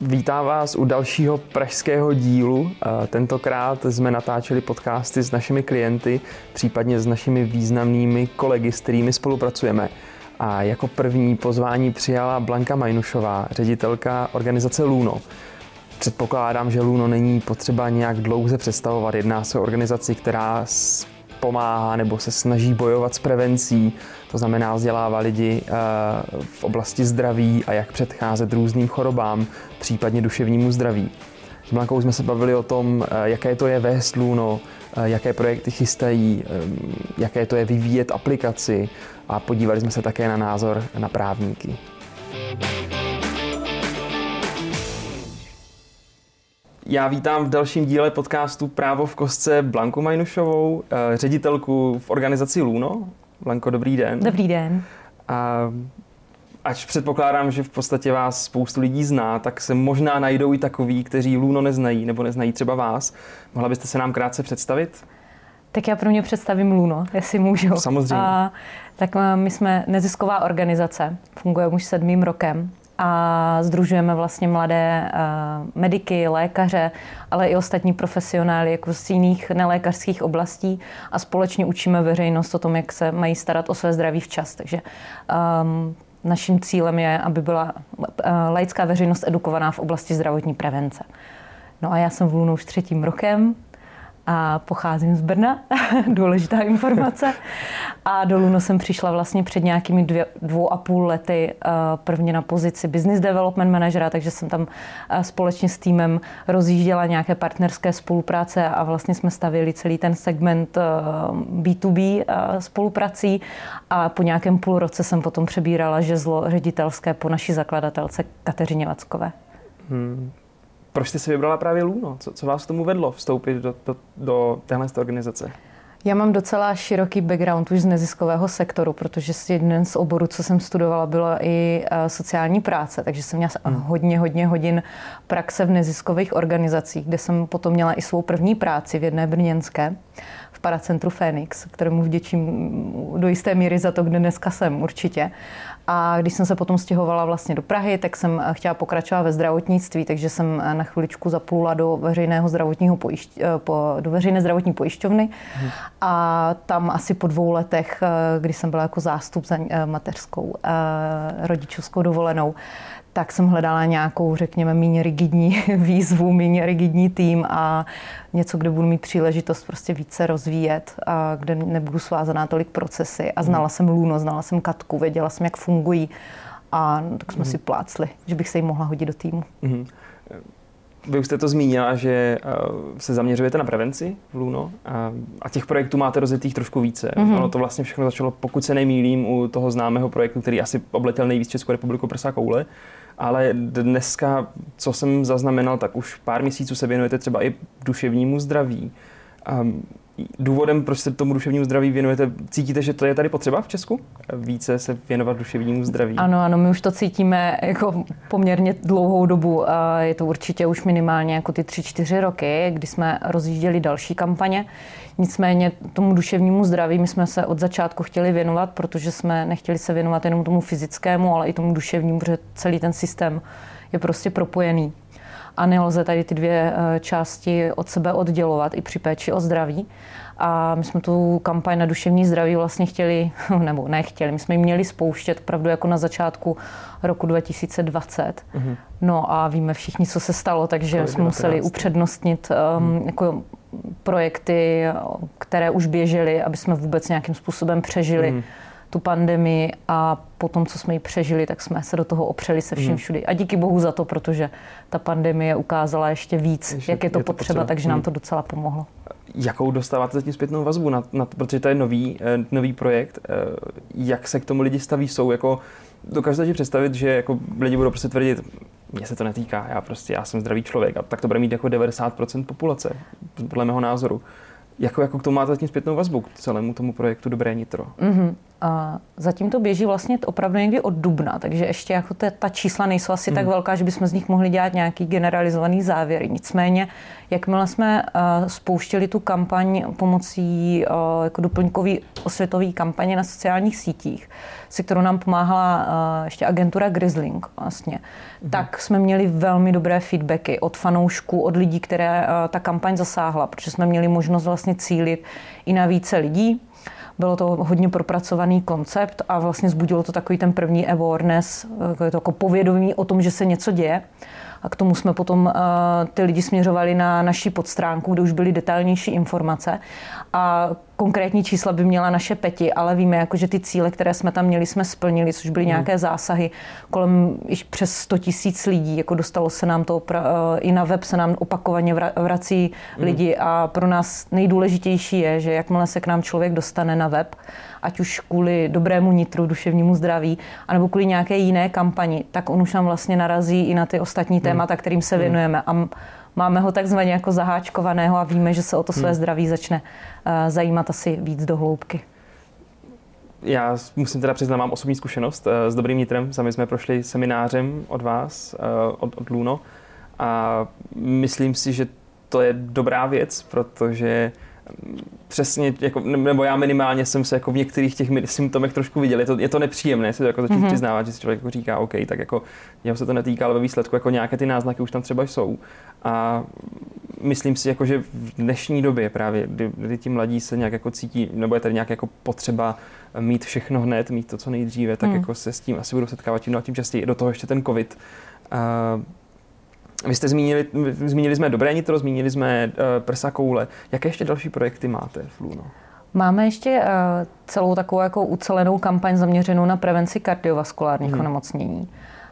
Vítám vás u dalšího pražského dílu. Tentokrát jsme natáčeli podcasty s našimi klienty, případně s našimi významnými kolegy, s kterými spolupracujeme. A jako první pozvání přijala Blanka Majnušová, ředitelka organizace Luno. Předpokládám, že Luno není potřeba nějak dlouze představovat. Jedná se o organizaci, která pomáhá nebo se snaží bojovat s prevencí, to znamená vzdělává lidi eh, v oblasti zdraví a jak předcházet různým chorobám, případně duševnímu zdraví. S Blankou jsme se bavili o tom, eh, jaké to je vést Luno, eh, jaké projekty chystají, jaké to je vyvíjet aplikaci a podívali jsme se také na názor na právníky. Já vítám v dalším díle podcastu Právo v kostce Blanku Majnušovou, eh, ředitelku v organizaci Luno. Blanko, dobrý den. Dobrý den. A Ač předpokládám, že v podstatě vás spoustu lidí zná, tak se možná najdou i takový, kteří Luno neznají nebo neznají třeba vás. Mohla byste se nám krátce představit? Tak já pro mě představím Luno, jestli můžu. Samozřejmě. A, tak eh, my jsme nezisková organizace, fungujeme už sedmým rokem a združujeme vlastně mladé uh, mediky, lékaře, ale i ostatní profesionály jako z jiných nelékařských oblastí a společně učíme veřejnost o tom, jak se mají starat o své zdraví včas. Takže um, naším cílem je, aby byla uh, laická veřejnost edukovaná v oblasti zdravotní prevence. No a já jsem v Lunu už třetím rokem, a pocházím z Brna, důležitá informace. A do Luno jsem přišla vlastně před nějakými dvě, dvou a půl lety eh, prvně na pozici business development managera, takže jsem tam eh, společně s týmem rozjížděla nějaké partnerské spolupráce a vlastně jsme stavili celý ten segment B2B eh, spoluprací a po nějakém půl roce jsem potom přebírala žezlo ředitelské po naší zakladatelce Kateřině Vackové. Hmm. Proč jste si vybrala právě Luno? Co, co vás k tomu vedlo vstoupit do, do, do téhle organizace? Já mám docela široký background už z neziskového sektoru, protože jeden z oborů, co jsem studovala, byla i eh, sociální práce, takže jsem měla hmm. hodně, hodně hodin praxe v neziskových organizacích, kde jsem potom měla i svou první práci v jedné brněnské v paracentru Fénix, kterému vděčím do jisté míry za to, kde dneska jsem určitě. A když jsem se potom stěhovala vlastně do Prahy, tak jsem eh, chtěla pokračovat ve zdravotnictví, takže jsem eh, na chviličku zaplula do veřejného zdravotního pojišť, eh, do veřejné zdravotní pojišťovny. Hmm. A tam asi po dvou letech, kdy jsem byla jako zástup za mateřskou rodičovskou dovolenou, tak jsem hledala nějakou, řekněme, méně rigidní výzvu, méně rigidní tým a něco, kde budu mít příležitost prostě více rozvíjet a kde nebudu svázaná tolik procesy. A znala jsem Luno, znala jsem Katku, věděla jsem, jak fungují a tak jsme mm. si plácli, že bych se jí mohla hodit do týmu. Mm. Vy už jste to zmínila, že eh, se zaměřujete na prevenci v Luno a těch projektů máte rozjetých trošku více. Mm-hmm. Ono to vlastně všechno začalo, pokud se nemýlím, u toho známého projektu, který asi obletěl nejvíc Českou republiku Prsá koule, ale dneska, co jsem zaznamenal, tak už pár měsíců se věnujete třeba i duševnímu zdraví. Um, důvodem, proč se tomu duševnímu zdraví věnujete, cítíte, že to je tady potřeba v Česku? Více se věnovat duševnímu zdraví? Ano, ano, my už to cítíme jako poměrně dlouhou dobu. Je to určitě už minimálně jako ty tři, čtyři roky, kdy jsme rozjížděli další kampaně. Nicméně tomu duševnímu zdraví my jsme se od začátku chtěli věnovat, protože jsme nechtěli se věnovat jenom tomu fyzickému, ale i tomu duševnímu, protože celý ten systém je prostě propojený a nelze tady ty dvě eh, části od sebe oddělovat i při péči o zdraví. A my jsme tu kampaň na duševní zdraví vlastně chtěli, nebo nechtěli, my jsme ji měli spouštět opravdu jako na začátku roku 2020. Mm-hmm. No a víme všichni, co se stalo, takže jsme museli upřednostnit um, mm. jako projekty, které už běžely, aby jsme vůbec nějakým způsobem přežili. Mm tu pandemii a potom, co jsme ji přežili, tak jsme se do toho opřeli se vším hmm. všudy. A díky bohu za to, protože ta pandemie ukázala ještě víc, ještě, jak je to, je to potřeba, potřeba, takže nám hmm. to docela pomohlo. Jakou dostáváte zatím zpětnou vazbu, na, na, protože to je nový, eh, nový projekt, eh, jak se k tomu lidi staví, jsou jako, dokážete si představit, že jako lidi budou prostě tvrdit, mě se to netýká, já prostě, já jsem zdravý člověk a tak to bude mít jako 90% populace, podle mého názoru. Jako, jako k tomu máte zatím zpětnou vazbu k celému tomu projektu Dobré nitro? Mm-hmm. A zatím to běží vlastně opravdu někdy od dubna, takže ještě jako te, ta čísla nejsou asi hmm. tak velká, že bychom z nich mohli dělat nějaký generalizovaný závěr. Nicméně, jakmile jsme uh, spouštěli tu kampaň pomocí uh, jako doplňkový osvětový kampaně na sociálních sítích, se kterou nám pomáhala uh, ještě agentura Grizzling vlastně, hmm. tak jsme měli velmi dobré feedbacky od fanoušků, od lidí, které uh, ta kampaň zasáhla, protože jsme měli možnost vlastně cílit i na více lidí, bylo to hodně propracovaný koncept a vlastně zbudilo to takový ten první awareness, to jako povědomí o tom, že se něco děje. A k tomu jsme potom uh, ty lidi směřovali na naši podstránku, kde už byly detailnější informace. A konkrétní čísla by měla naše peti, ale víme, jako, že ty cíle, které jsme tam měli, jsme splnili, což byly mm. nějaké zásahy kolem již přes 100 tisíc lidí. Jako dostalo se nám to uh, i na web se nám opakovaně vrací mm. lidi a pro nás nejdůležitější je, že jakmile se k nám člověk dostane na web, ať už kvůli dobrému nitru, duševnímu zdraví, anebo kvůli nějaké jiné kampani, tak on už nám vlastně narazí i na ty ostatní hmm. témata, kterým se hmm. věnujeme. A máme ho takzvaně jako zaháčkovaného a víme, že se o to své hmm. zdraví začne eh, zajímat asi víc do hloubky. Já musím teda přiznat, mám osobní zkušenost eh, s dobrým nitrem. Sami jsme prošli seminářem od vás, eh, od, od Luno. A myslím si, že to je dobrá věc, protože přesně, jako, nebo já minimálně jsem se jako v některých těch symptomech trošku viděl. Je to, je to nepříjemné si to jako začít mm-hmm. přiznávat, že si člověk jako říká, OK, tak jako jeho se to netýká, ale ve výsledku jako nějaké ty náznaky už tam třeba jsou. A myslím si, jako, že v dnešní době právě, kdy, kdy ti mladí se nějak jako cítí, nebo je tady nějak jako potřeba mít všechno hned, mít to co nejdříve, tak mm. jako se s tím asi budou setkávat tím, no a tím častěji. Do toho ještě ten covid. Uh, vy jste zmínili, zmínili jsme dobré nitro, zmínili jsme uh, prsa koule. Jaké ještě další projekty máte v Luno? Máme ještě uh, celou takovou jako ucelenou kampaň zaměřenou na prevenci kardiovaskulárních hmm. onemocnění,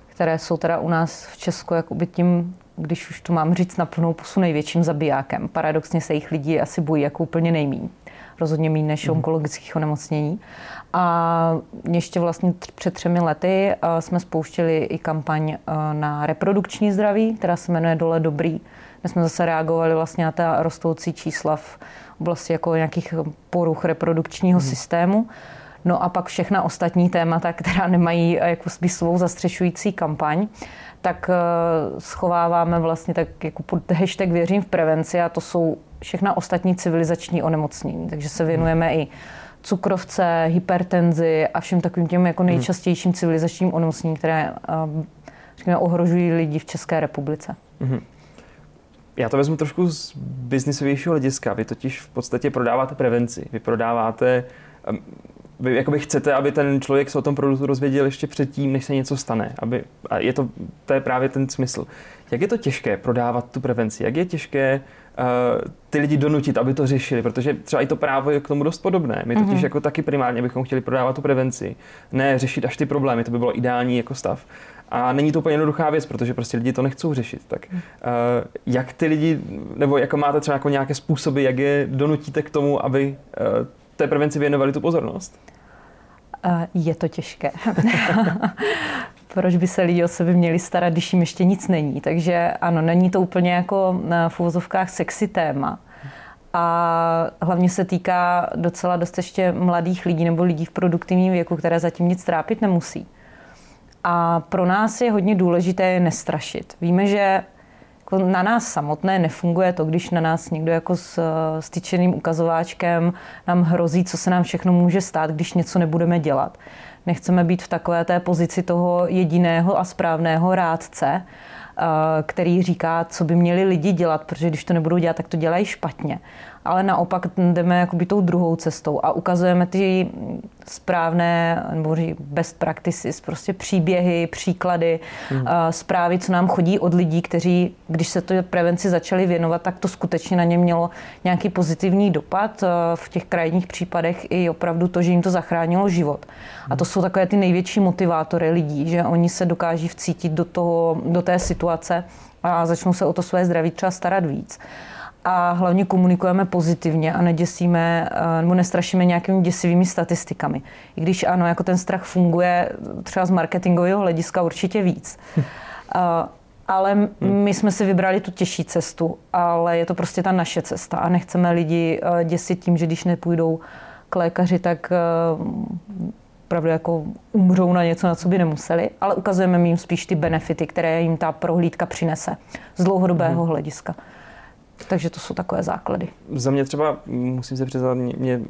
které jsou teda u nás v Česku jakoby tím, když už to mám říct na plnou pusu, největším zabijákem. Paradoxně se jich lidi asi bojí jako úplně nejmíň. Rozhodně méně než hmm. onkologických onemocnění. A ještě vlastně před třemi lety eh, jsme spouštili i kampaň eh, na reprodukční zdraví, která se jmenuje Dole dobrý. My jsme zase reagovali vlastně na ta rostoucí čísla v oblasti jako nějakých poruch reprodukčního hmm. systému. No a pak všechna ostatní témata, která nemají eh, jako svou zastřešující kampaň, tak schováváme vlastně tak jako pod hashtag Věřím v prevenci a to jsou všechna ostatní civilizační onemocnění. Takže se věnujeme i cukrovce, hypertenzi a všem takovým těm jako hmm. nejčastějším civilizačním onemocněním, které řekněme, ohrožují lidi v České republice. Mm-hmm. Já to vezmu trošku z biznisovějšího hlediska. Vy totiž v podstatě prodáváte prevenci. Vy prodáváte, vy jakoby chcete, aby ten člověk se o tom produktu rozvěděl ještě předtím, než se něco stane. Aby, a je to, to je právě ten smysl. Jak je to těžké prodávat tu prevenci? Jak je těžké uh, ty lidi donutit, aby to řešili, protože třeba i to právo je k tomu dost podobné. My totiž mm-hmm. jako taky primárně bychom chtěli prodávat tu prevenci, ne řešit až ty problémy, to by bylo ideální jako stav. A není to úplně jednoduchá věc, protože prostě lidi to nechcou řešit. Tak uh, jak ty lidi, nebo jako máte třeba jako nějaké způsoby, jak je donutíte k tomu, aby uh, té prevenci věnovali tu pozornost? Je to těžké. proč by se lidi o sebe měli starat, když jim ještě nic není. Takže ano, není to úplně jako na uvozovkách sexy téma. A hlavně se týká docela dost ještě mladých lidí nebo lidí v produktivním věku, které zatím nic trápit nemusí. A pro nás je hodně důležité je nestrašit. Víme, že jako na nás samotné nefunguje to, když na nás někdo jako s styčeným ukazováčkem nám hrozí, co se nám všechno může stát, když něco nebudeme dělat. Nechceme být v takové té pozici toho jediného a správného rádce, eh, který říká, co by měli lidi dělat, protože když to nebudou dělat, tak to dělají špatně ale naopak jdeme jakoby tou druhou cestou a ukazujeme ty správné, nebo best practices, prostě příběhy, příklady, hmm. zprávy, co nám chodí od lidí, kteří, když se to prevenci začali věnovat, tak to skutečně na ně mělo nějaký pozitivní dopad. V těch krajních případech i opravdu to, že jim to zachránilo život. A to jsou takové ty největší motivátory lidí, že oni se dokáží vcítit do, toho, do té situace a začnou se o to své zdraví třeba starat víc a hlavně komunikujeme pozitivně a neděsíme eh, nebo nestrašíme nějakými děsivými statistikami. I když ano, jako ten strach funguje třeba z marketingového hlediska určitě víc. Eh, ale hmm. my jsme si vybrali tu těžší cestu, ale je to prostě ta naše cesta a nechceme lidi eh, děsit tím, že když nepůjdou k lékaři, tak opravdu jako umřou na něco, na co by nemuseli, ale ukazujeme jim spíš ty benefity, které jim ta prohlídka přinese z dlouhodobého hmm. hlediska. Takže to jsou takové základy. Za mě třeba, musím se přiznat, mě, mě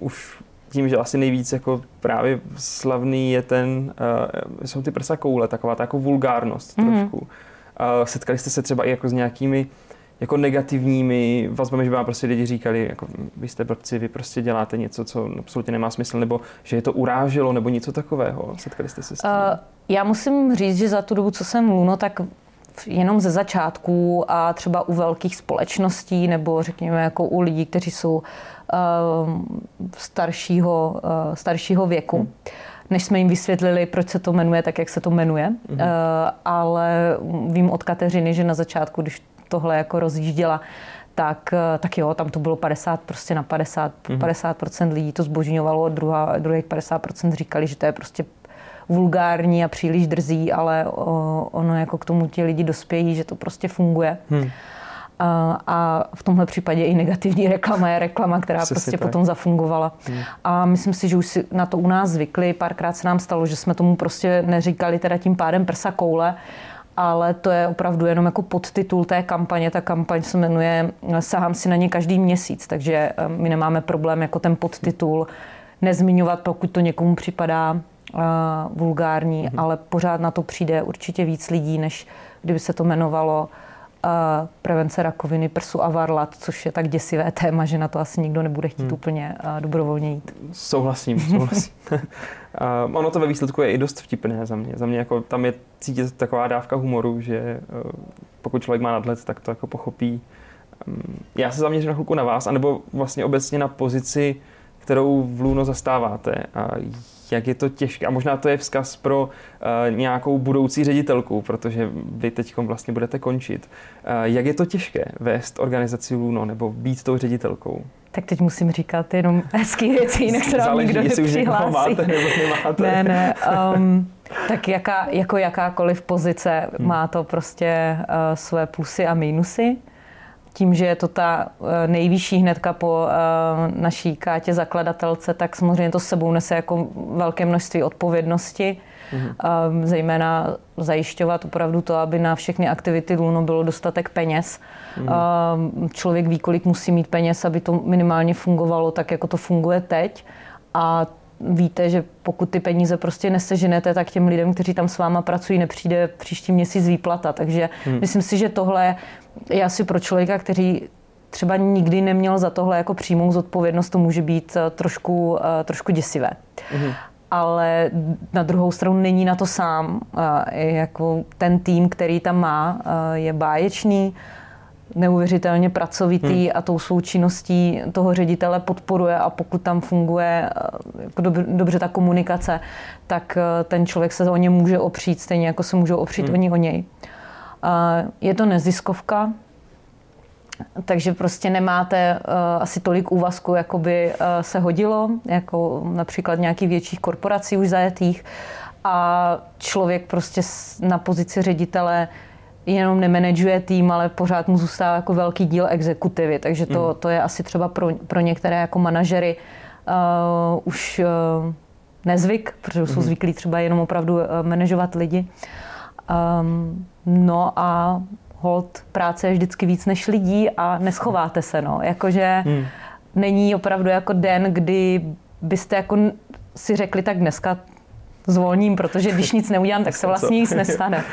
už tím, že asi nejvíc jako právě slavný je ten, uh, jsou ty prsa koule, taková ta jako vulgárnost mm-hmm. trošku. Uh, setkali jste se třeba i jako s nějakými jako negativními vazbami, že vám prostě lidi říkali, jako vy jste blbci, vy prostě děláte něco, co absolutně nemá smysl, nebo že je to uráželo, nebo něco takového. Setkali jste se s tím? Uh, já musím říct, že za tu dobu, co jsem Luno, tak jenom ze začátku a třeba u velkých společností nebo řekněme jako u lidí, kteří jsou uh, staršího, uh, staršího věku. Hmm než jsme jim vysvětlili, proč se to jmenuje tak, jak se to jmenuje. Mm. Uh, ale vím od Kateřiny, že na začátku, když tohle jako rozjížděla, tak, tak jo, tam to bylo 50 prostě na 50, mm. 50% lidí to zbožňovalo, druhá, druhých 50% říkali, že to je prostě vulgární a příliš drzí, ale ono jako k tomu ti lidi dospějí, že to prostě funguje. Hmm. A, a v tomhle případě i negativní reklama je reklama, která Přesně prostě tak. potom zafungovala. Hmm. A myslím si, že už si na to u nás zvykli. Párkrát se nám stalo, že jsme tomu prostě neříkali teda tím pádem prsa koule, ale to je opravdu jenom jako podtitul té kampaně. Ta kampaň se jmenuje Sahám si na ně každý měsíc, takže eh, my nemáme problém jako ten podtitul nezmiňovat, pokud to někomu připadá vulgární, mm-hmm. ale pořád na to přijde určitě víc lidí, než kdyby se to jmenovalo uh, prevence rakoviny prsu a varlat, což je tak děsivé téma, že na to asi nikdo nebude chtít hmm. úplně uh, dobrovolně jít. Souhlasím, souhlasím. uh, ono to ve výsledku je i dost vtipné za mě. Za mě jako tam je cítit taková dávka humoru, že uh, pokud člověk má nadhled, tak to jako pochopí. Um, já se zaměřím na chvilku na vás, anebo vlastně obecně na pozici, kterou v Luno zastáváte. A jak je to těžké. A možná to je vzkaz pro uh, nějakou budoucí ředitelku, protože vy teď vlastně budete končit. Uh, jak je to těžké vést organizaci Luno nebo být tou ředitelkou? Tak teď musím říkat jenom hezký věci, jinak se nám nikdo nepřihlásí. Už máte nebo nemáte. Ne, ne. Um, tak jaká, jako jakákoliv pozice hmm. má to prostě uh, své plusy a minusy tím, že je to ta eh, nejvyšší hnedka po eh, naší kátě zakladatelce, tak samozřejmě to s sebou nese jako velké množství odpovědnosti, mm-hmm. zejména zajišťovat opravdu to, aby na všechny aktivity Luno bylo dostatek peněz. Mm-hmm. Člověk ví, kolik musí mít peněz, aby to minimálně fungovalo tak, jako to funguje teď. A víte, že pokud ty peníze prostě neseženete, tak těm lidem, kteří tam s váma pracují, nepřijde příští měsíc výplata. Takže hmm. myslím si, že tohle je asi pro člověka, který třeba nikdy neměl za tohle jako přímou zodpovědnost, to může být eh, trošku, eh, trošku děsivé. Hmm. Ale na druhou stranu není na to sám. Eh, jako ten tým, který tam má, je báječný neuvěřitelně pracovitý hmm. a tou součinností toho ředitele podporuje a pokud tam funguje eh, jako dobře ta komunikace, tak eh, ten člověk se o ně může opřít, stejně jako se můžou opřít hmm. oni o něj. Je to neziskovka, takže prostě nemáte uh, asi tolik úvazku, jako by uh, se hodilo, jako například nějakých větších korporací už zajetých. A člověk prostě na pozici ředitele jenom nemanaguje tým, ale pořád mu zůstává jako velký díl exekutivy, takže to, mm. to je asi třeba pro, pro některé jako manažery uh, už uh, nezvyk, protože jsou mm. zvyklí třeba jenom opravdu uh, manažovat lidi. Um, no a hold práce je vždycky víc než lidí a neschováte se, no. Jakože mm. není opravdu jako den, kdy byste jako si řekli, tak dneska zvolním, protože když nic neudělám, tak se vlastně nic nestane.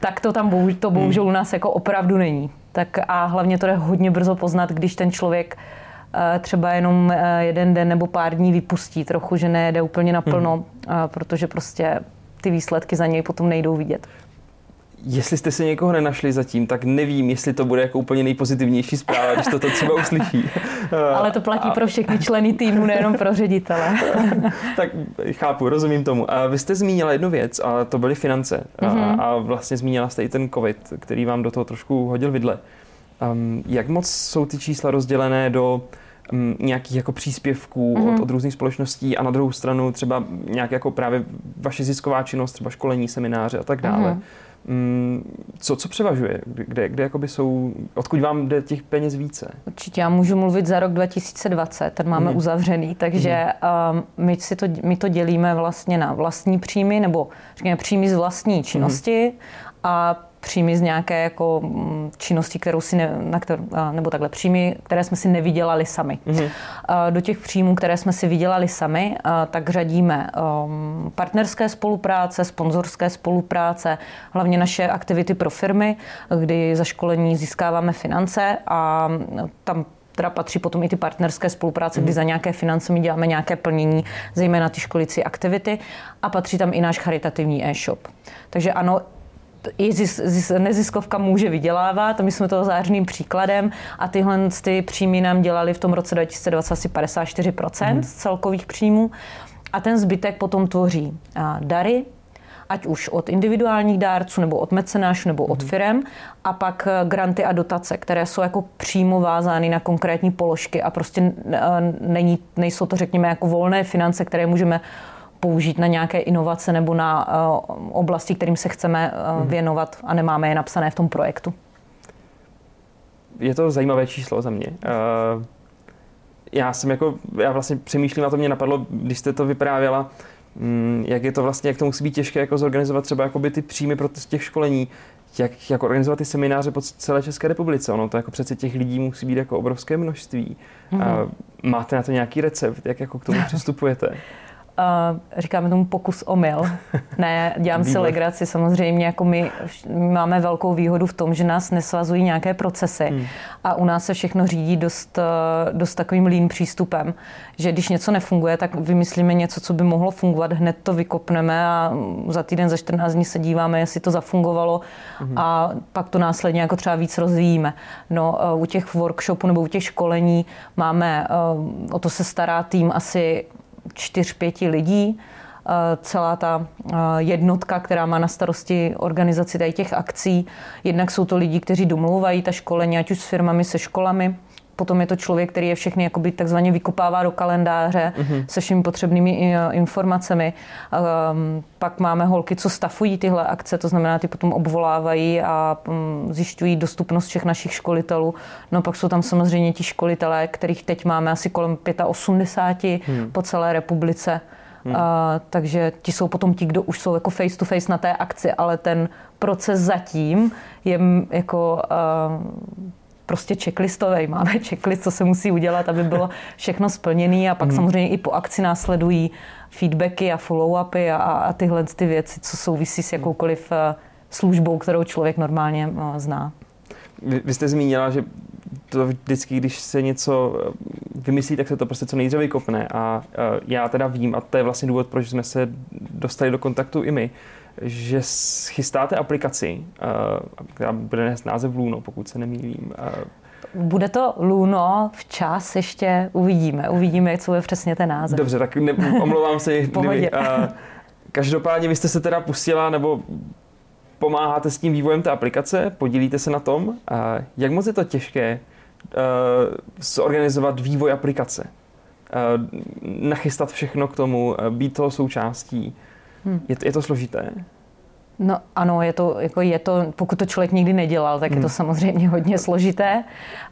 Tak to tam bohužel, to bohužel u nás jako opravdu není. Tak a hlavně to je hodně brzo poznat, když ten člověk eh, třeba jenom eh, jeden den nebo pár dní vypustí trochu, že nejede úplně naplno, hmm. protože prostě ty výsledky za něj potom nejdou vidět. Jestli jste se někoho nenašli zatím, tak nevím, jestli to bude jako úplně nejpozitivnější zpráva, když to, to třeba uslyší. Ale to platí a... pro všechny členy týmu, nejenom pro ředitele. tak chápu, rozumím tomu. A vy jste zmínila jednu věc, a to byly finance. Mm-hmm. A, a vlastně zmínila jste i ten COVID, který vám do toho trošku hodil vidle. Um, jak moc jsou ty čísla rozdělené do um, nějakých jako příspěvků mm-hmm. od, od různých společností a na druhou stranu třeba nějak jako právě vaše zisková činnost, třeba školení, semináře a tak dále. Mm-hmm Mm, co, co převažuje? Kde, kde jakoby jsou, odkud vám jde těch peněz více? Určitě, já můžu mluvit za rok 2020, ten máme mm. uzavřený, takže mm. um, my, si to, my to dělíme vlastně na vlastní příjmy, nebo řekněme příjmy z vlastní činnosti mm. a příjmy z nějaké jako mm, činnosti, kterou si ne, na kter, nebo takhle příjmy, které jsme si nevydělali sami. Mm-hmm. Do těch příjmů, které jsme si vydělali sami, tak řadíme um, partnerské spolupráce, sponzorské spolupráce, hlavně naše aktivity pro firmy, kdy za školení získáváme finance a tam teda patří potom i ty partnerské spolupráce, kdy mhm. za nějaké finance my děláme nějaké plnění, zejména ty školicí aktivity a patří tam i náš charitativní e-shop. Takže ano, i zis, zis, neziskovka může vydělávat, my jsme toho zářným příkladem a tyhle ty příjmy nám dělali v tom roce 2020 asi 54% mm. z celkových příjmů a ten zbytek potom tvoří dary, ať už od individuálních dárců, nebo od mecenášů, nebo od mhm. firem, a pak e, granty a dotace, které jsou jako přímo vázány na konkrétní položky a prostě e, není, nejsou to, řekněme, jako volné finance, které můžeme použít na nějaké inovace nebo na uh, oblasti, kterým se chceme uh, věnovat a nemáme je napsané v tom projektu. Je to zajímavé číslo za mě. Uh, já jsem jako, já vlastně přemýšlím, a to mě napadlo, když jste to vyprávěla, um, jak je to vlastně, jak to musí být těžké jako zorganizovat třeba jakoby ty příjmy pro těch školení, jak, jak organizovat ty semináře po celé České republice. Ono to jako přece těch lidí musí být jako obrovské množství. Mm-hmm. Máte na to nějaký recept, jak jako k tomu přistupujete? Říkáme tomu pokus omyl. Ne, dělám si legraci. Samozřejmě, jako my, máme velkou výhodu v tom, že nás nesvazují nějaké procesy hmm. a u nás se všechno řídí dost, eh, dost takovým lean přístupem, že když něco nefunguje, tak vymyslíme něco, co by mohlo fungovat, hned to vykopneme a za týden, za 14 dní se díváme, jestli to zafungovalo hmm. a pak to následně jako třeba víc rozvíjíme. No, eh, u těch workshopů nebo u těch školení máme, o to se stará tým asi čtyř, pěti lidí. Eh, celá ta eh, jednotka, která má na starosti organizaci tady těch akcí. Jednak jsou to lidi, kteří domlouvají ta školení, ať už s firmami, se školami. Potom je to člověk, který je všechny jakoby takzvaně vykupává do kalendáře uh-huh. se všemi potřebnými eh, informacemi. Um, pak máme holky, co stafují tyhle akce, to znamená, ty potom obvolávají a um, zjišťují dostupnost všech našich školitelů. No pak jsou tam samozřejmě ti školitelé, kterých teď máme asi kolem 85 hmm. po celé republice. Hmm. Uh, takže ti jsou potom ti, kdo už jsou jako face to face na té akci, ale ten proces zatím je jako uh, prostě checklistový. Máme checklist, co se musí udělat, aby bylo všechno splněné a pak mm. samozřejmě i po akci následují feedbacky a follow-upy a, a tyhle ty věci, co souvisí s jakoukoliv eh, službou, kterou člověk normálně eh, zná. Vy, vy jste zmínila, že to vždycky, když se něco eh, vymyslí, tak se to prostě co nejdříve vykopne. A já teda vím, a to je vlastně důvod, proč jsme se dostali do kontaktu i my, že chystáte aplikaci, uh, která bude nést název Luno, pokud se nemýlím. Uh, bude to Luno, včas ještě uvidíme. Uvidíme, co je přesně ten název. Dobře, tak ne, omlouvám se. kdyby, uh, každopádně vy jste se teda pustila, nebo pomáháte s tím vývojem té aplikace, podílíte se na tom. Jak moc je to těžké zorganizovat vývoj aplikace? Nachystat všechno k tomu, být toho součástí. Hmm. Je, to, je to složité? No ano, je to, jako je to, pokud to člověk nikdy nedělal, tak hmm. je to hmm. samozřejmě hodně složité.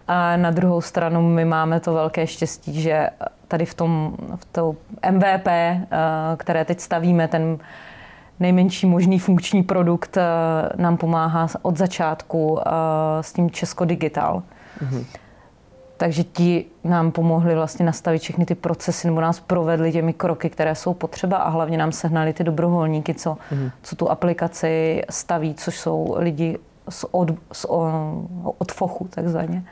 A na druhou stranu my máme to velké štěstí, že tady v tom, v tom MVP, eh, které teď stavíme, ten nejmenší možný funkční produkt eh, nám pomáhá od začátku eh, s tím Česko Digital. Hmm. Takže ti nám pomohli vlastně nastavit všechny ty procesy nebo nás provedli těmi kroky, které jsou potřeba a hlavně nám sehnali ty dobrovolníky, co, mm. co tu aplikaci staví, což jsou lidi z, od, z od fochu takzvaně.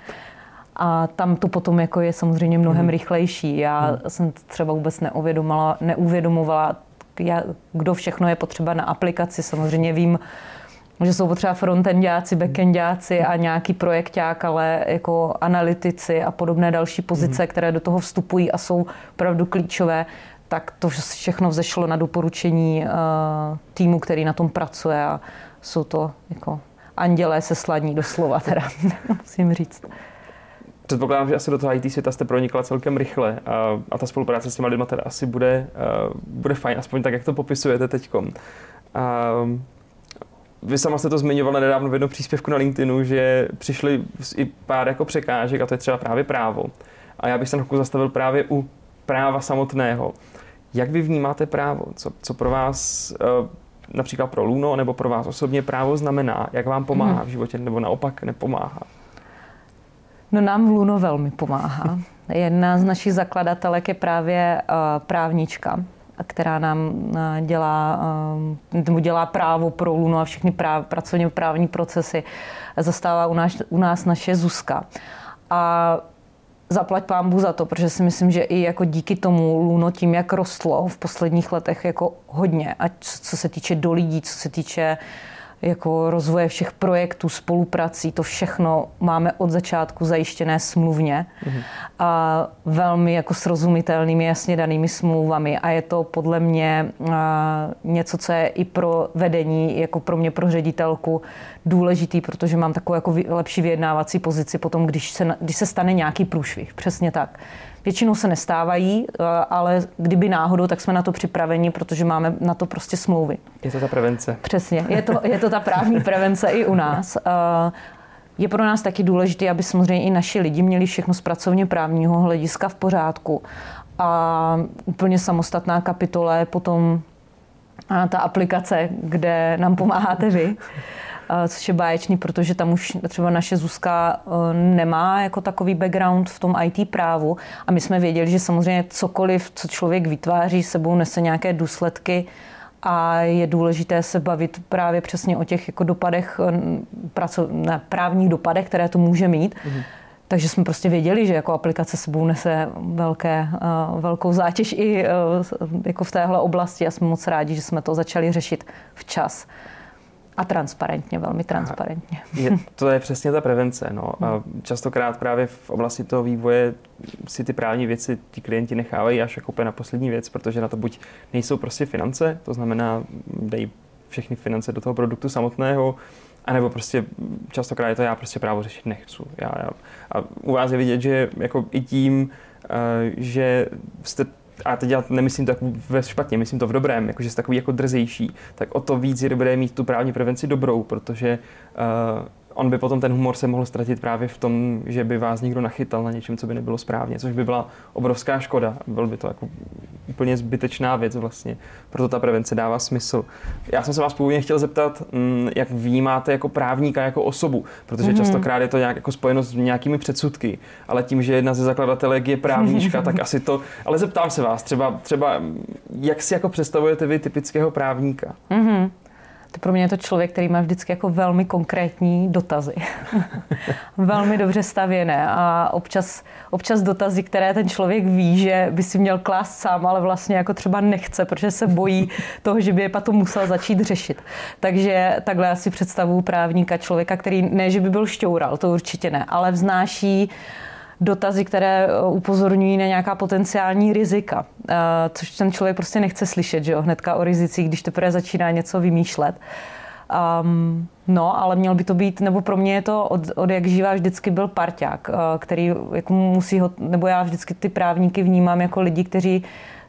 A tam to potom jako je samozřejmě mnohem mm. rychlejší. Já mm. jsem třeba vůbec neuvědomovala, neuvědomovala, kdo všechno je potřeba na aplikaci. Samozřejmě vím, že jsou potřeba frontendáci, backendáci a nějaký projekták, ale jako analytici a podobné další pozice, mm. které do toho vstupují a jsou opravdu klíčové, tak to všechno vzešlo na doporučení uh, týmu, který na tom pracuje a jsou to jako andělé se sladní doslova, teda musím říct. Předpokládám, že asi do toho IT světa jste pronikla celkem rychle a, a ta spolupráce s těma lidma teda asi bude, uh, bude fajn, aspoň tak, jak to popisujete teď. Vy sama jste to zmiňovala nedávno v jednom příspěvku na LinkedInu, že přišly i pár jako překážek a to je třeba právě právo. A já bych se trochu zastavil právě u práva samotného. Jak vy vnímáte právo? Co, co pro vás, eh, například pro Luno, nebo pro vás osobně právo znamená? Jak vám pomáhá v životě, nebo naopak nepomáhá? No nám v Luno velmi pomáhá. Jedna z našich zakladatelek je právě uh, právnička, která nám uh, dělá, uh, dělá právo pro Luno a všechny práv, pracovně právní procesy. Zastává u nás, u nás naše Zuzka. A zaplať pámbu za to, protože si myslím, že i jako díky tomu Luno tím, jak rostlo v posledních letech jako hodně, a co se týče do lidí, co se týče uh, jako rozvoje všech projektů, spoluprací, to všechno máme od začátku zajištěné smluvně mm-hmm. a velmi jako srozumitelnými, jasně danými smlouvami a je to podle mě něco, co je i pro vedení, jako pro mě, pro ředitelku důležitý, protože mám takovou jako lepší vyjednávací pozici potom, když se, když se stane nějaký průšvih. Přesně tak. Většinou se nestávají, eh, ale kdyby náhodou, tak jsme na to připraveni, protože máme na to prostě smlouvy. Je to ta prevence. Přesně, je to, je to ta právní prevence i u nás. Eh, je pro nás taky důležité, aby samozřejmě i naši lidi měli všechno z pracovně právního hlediska v pořádku. A úplně samostatná kapitola je potom eh, ta aplikace, kde nám pomáháte vy což je báječný, protože tam už třeba naše Zuzka e, nemá jako takový background v tom IT právu a my jsme věděli, že samozřejmě cokoliv, co člověk vytváří, sebou nese nějaké důsledky a je důležité se bavit právě přesně o těch jako dopadech, e, praco, ne, právních dopadech, které to může mít. Mm-hmm. Takže jsme prostě věděli, že jako aplikace sebou nese velké, velkou zátěž i jako v téhle oblasti a jsme moc rádi, že jsme to začali řešit včas. A transparentně, velmi transparentně. Je, to je přesně ta prevence. No. A častokrát právě v oblasti toho vývoje si ty právní věci ti klienti nechávají až jako na poslední věc, protože na to buď nejsou prostě finance, to znamená, dají všechny finance do toho produktu samotného, anebo prostě častokrát je to já prostě právo řešit nechci. Já, já. A u vás je vidět, že jako i tím, eh, že jste a teď já nemyslím to jako ve špatně, myslím to v dobrém, jakože jste takový jako drzejší, tak o to víc je dobré mít tu právní prevenci dobrou, protože uh, on by potom ten humor se mohl ztratit právě v tom, že by vás někdo nachytal na něčem, co by nebylo správně, což by byla obrovská škoda. Byl by to jako úplně zbytečná věc vlastně. Proto ta prevence dává smysl. Já jsem se vás původně chtěl zeptat, mm, jak vnímáte jako právníka, jako osobu, protože mm-hmm. častokrát je to nějak jako spojeno s nějakými předsudky, ale tím, že jedna ze zakladatelek je právníčka, tak asi to. Ale zeptám se vás, třeba, třeba jak si jako představujete vy typického právníka? Mm-hmm. To pro mě je to člověk, který má vždycky jako velmi konkrétní dotazy. velmi dobře stavěné a občas, občas dotazy, které ten člověk ví, že by si měl klást sám, ale vlastně jako třeba nechce, protože se bojí toho, že by je potom musel začít řešit. Takže takhle asi představu právníka, člověka, který ne, že by byl šťoural, to určitě ne, ale vznáší uh, dotazy, které eh, upozorňují na nějaká potenciální rizika, eh, což ten člověk prostě nechce slyšet, že jo, hnedka o rizicích, když teprve začíná něco vymýšlet. Um, no, ale měl by to být, nebo pro mě je to od, od jak živá vždycky byl parťák, uh, který jako musí ho, nebo já vždycky ty právníky vnímám jako lidi, kteří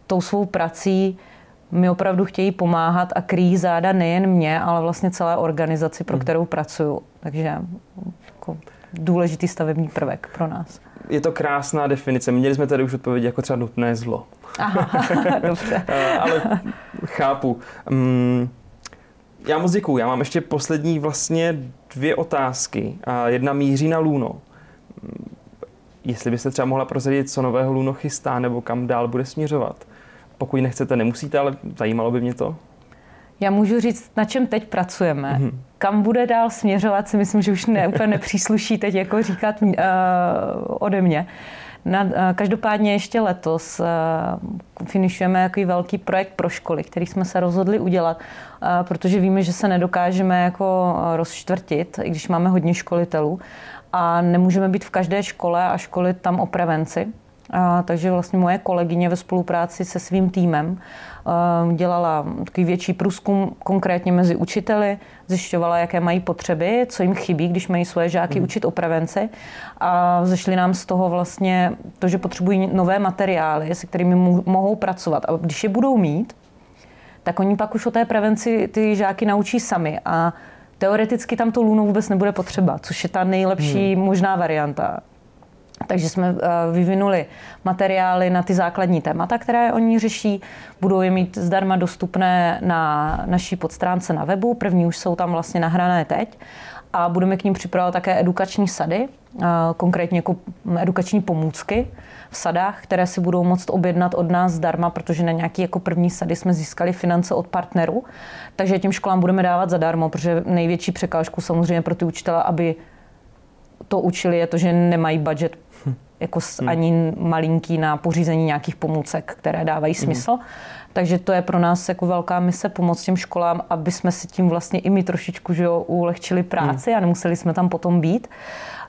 tou svou prací mi opravdu chtějí pomáhat a kryjí záda nejen mě, ale vlastně celé organizaci, pro hmm. kterou pracuju. Takže jako důležitý stavební prvek pro nás je to krásná definice. Měli jsme tady už odpověď jako třeba nutné zlo. Aha, dobře. Eh, ale chápu. Um, já moc děkuju. Já mám ještě poslední vlastně dvě otázky. A jedna míří na Luno. Mm, jestli byste třeba mohla prozradit, co nového Luno chystá, nebo kam dál bude směřovat. Pokud nechcete, nemusíte, ale zajímalo by mě to. Já můžu říct, na čem teď pracujeme. Mm-hmm. Kam bude dál směřovat, si myslím, že už ne, úplně nepřísluší teď jako říkat uh, ode mě. Na, uh, každopádně ještě letos uh, finišujeme takový velký projekt pro školy, který jsme se rozhodli udělat, uh, protože víme, že se nedokážeme jako rozštvrtit, i když máme hodně školitelů a nemůžeme být v každé škole a školit tam o prevenci. A, takže vlastně moje kolegyně ve spolupráci se svým týmem dělala takový větší průzkum konkrétně mezi učiteli, zjišťovala, jaké mají potřeby, co jim chybí, když mají svoje žáky mm. učit o prevenci. A zešli nám z toho vlastně to, že potřebují nové materiály, se kterými mohou pracovat. A když je budou mít, tak oni pak už o té prevenci ty žáky naučí sami. A teoreticky tam to Luno vůbec nebude potřeba, což je ta nejlepší hmm. možná varianta. Takže jsme eh, vyvinuli materiály na ty základní témata, které oni řeší. Budou je mít zdarma dostupné na naší podstránce na webu. První už jsou tam vlastně nahrané teď. A budeme k ním připravovat také edukační sady, eh, konkrétně jako edukační pomůcky v sadách, které si budou moct objednat od nás zdarma, protože na nějaký jako první sady jsme získali finance od partnerů. Takže těm školám budeme dávat zadarmo, protože největší překážku samozřejmě pro ty učitele, aby to učili, je to, že nemají budget jako hmm. ani malinký na pořízení nějakých pomůcek, které dávají hmm. smysl. Hmm. Takže to je pro nás jako velká mise pomoct těm školám, aby jsme si tím vlastně i my trošičku že jo, ulehčili práci hmm. a nemuseli jsme tam potom být.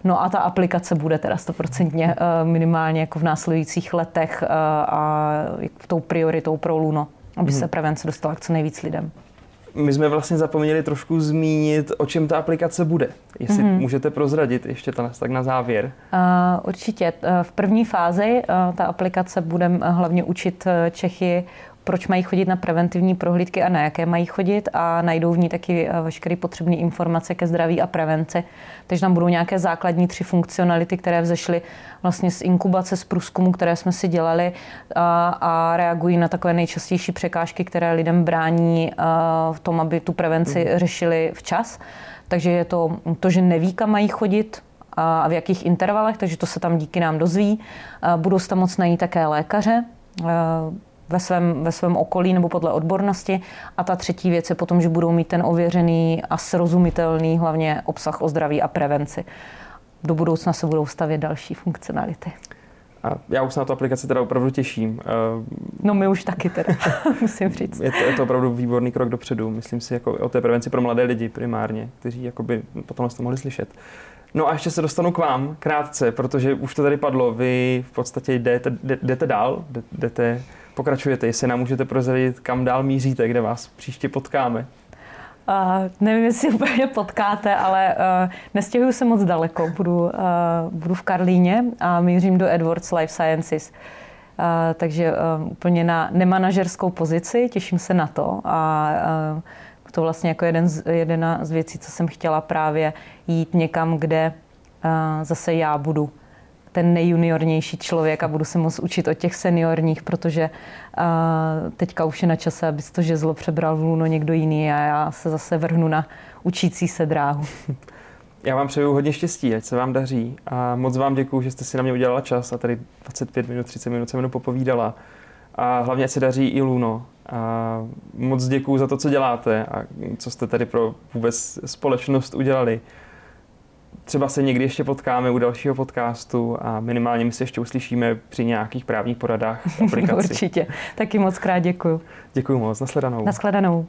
No a ta aplikace bude teda stoprocentně eh, minimálně jako v následujících letech eh, a tou prioritou pro Luno, aby hmm. se prevence dostala k co nejvíc lidem. My jsme vlastně zapomněli trošku zmínit, o čem ta aplikace bude. Jestli mm-hmm. můžete prozradit ještě to tak na závěr. Uh, určitě. V první fázi uh, ta aplikace bude hlavně učit Čechy proč mají chodit na preventivní prohlídky a na jaké mají chodit a najdou v ní taky eh, veškeré potřebné informace ke zdraví a prevenci. Takže tam budou nějaké základní tři funkcionality, které vzešly vlastně z inkubace, z průzkumu, které jsme si dělali a, a reagují na takové nejčastější překážky, které lidem brání eh, v tom, aby tu prevenci mhm. řešili včas. Takže je to to, že neví, kam mají chodit, a v jakých intervalech, takže to se tam díky nám dozví. Budou se tam moc najít také lékaře, ve svém, ve svém okolí nebo podle odbornosti. A ta třetí věc je potom, že budou mít ten ověřený a srozumitelný hlavně obsah o zdraví a prevenci. Do budoucna se budou stavět další funkcionality. A já už se na tu aplikaci teda opravdu těším. No my už taky teda, musím říct. Je to, je to opravdu výborný krok dopředu. Myslím si jako o té prevenci pro mladé lidi primárně, kteří jakoby potom to mohli slyšet. No a ještě se dostanu k vám krátce, protože už to tady padlo. Vy v podstatě jdete, jdete dál, jdete pokračujete, jestli nám můžete prozradit, kam dál míříte, kde vás příště potkáme. Uh, nevím, jestli úplně potkáte, ale uh, nestěhuju se moc daleko. Budu, uh, budu v Karlíně a mířím do Edwards Life Sciences. Uh, takže uh, úplně na nemanažerskou pozici, těším se na to. A uh, to vlastně jako jeden z, jedna z věcí, co jsem chtěla právě jít někam, kde uh, zase já budu ten nejjuniornější člověk a budu se moc učit od těch seniorních, protože uh, teďka už je na čase, aby to žezlo přebral v Luno někdo jiný a já se zase vrhnu na učící se dráhu. Já vám přeju hodně štěstí, ať se vám daří a moc vám děkuji, že jste si na mě udělala čas a tady 25 minut, 30 minut se mnou popovídala. A hlavně ať se daří i Luno. A moc děkuji za to, co děláte a co jste tady pro vůbec společnost udělali. Třeba se někdy ještě potkáme u dalšího podcastu a minimálně my se ještě uslyšíme při nějakých právních poradách aplikaci. Určitě. Taky moc krát děkuju. Děkuji moc. Nasledanou. Nasledanou.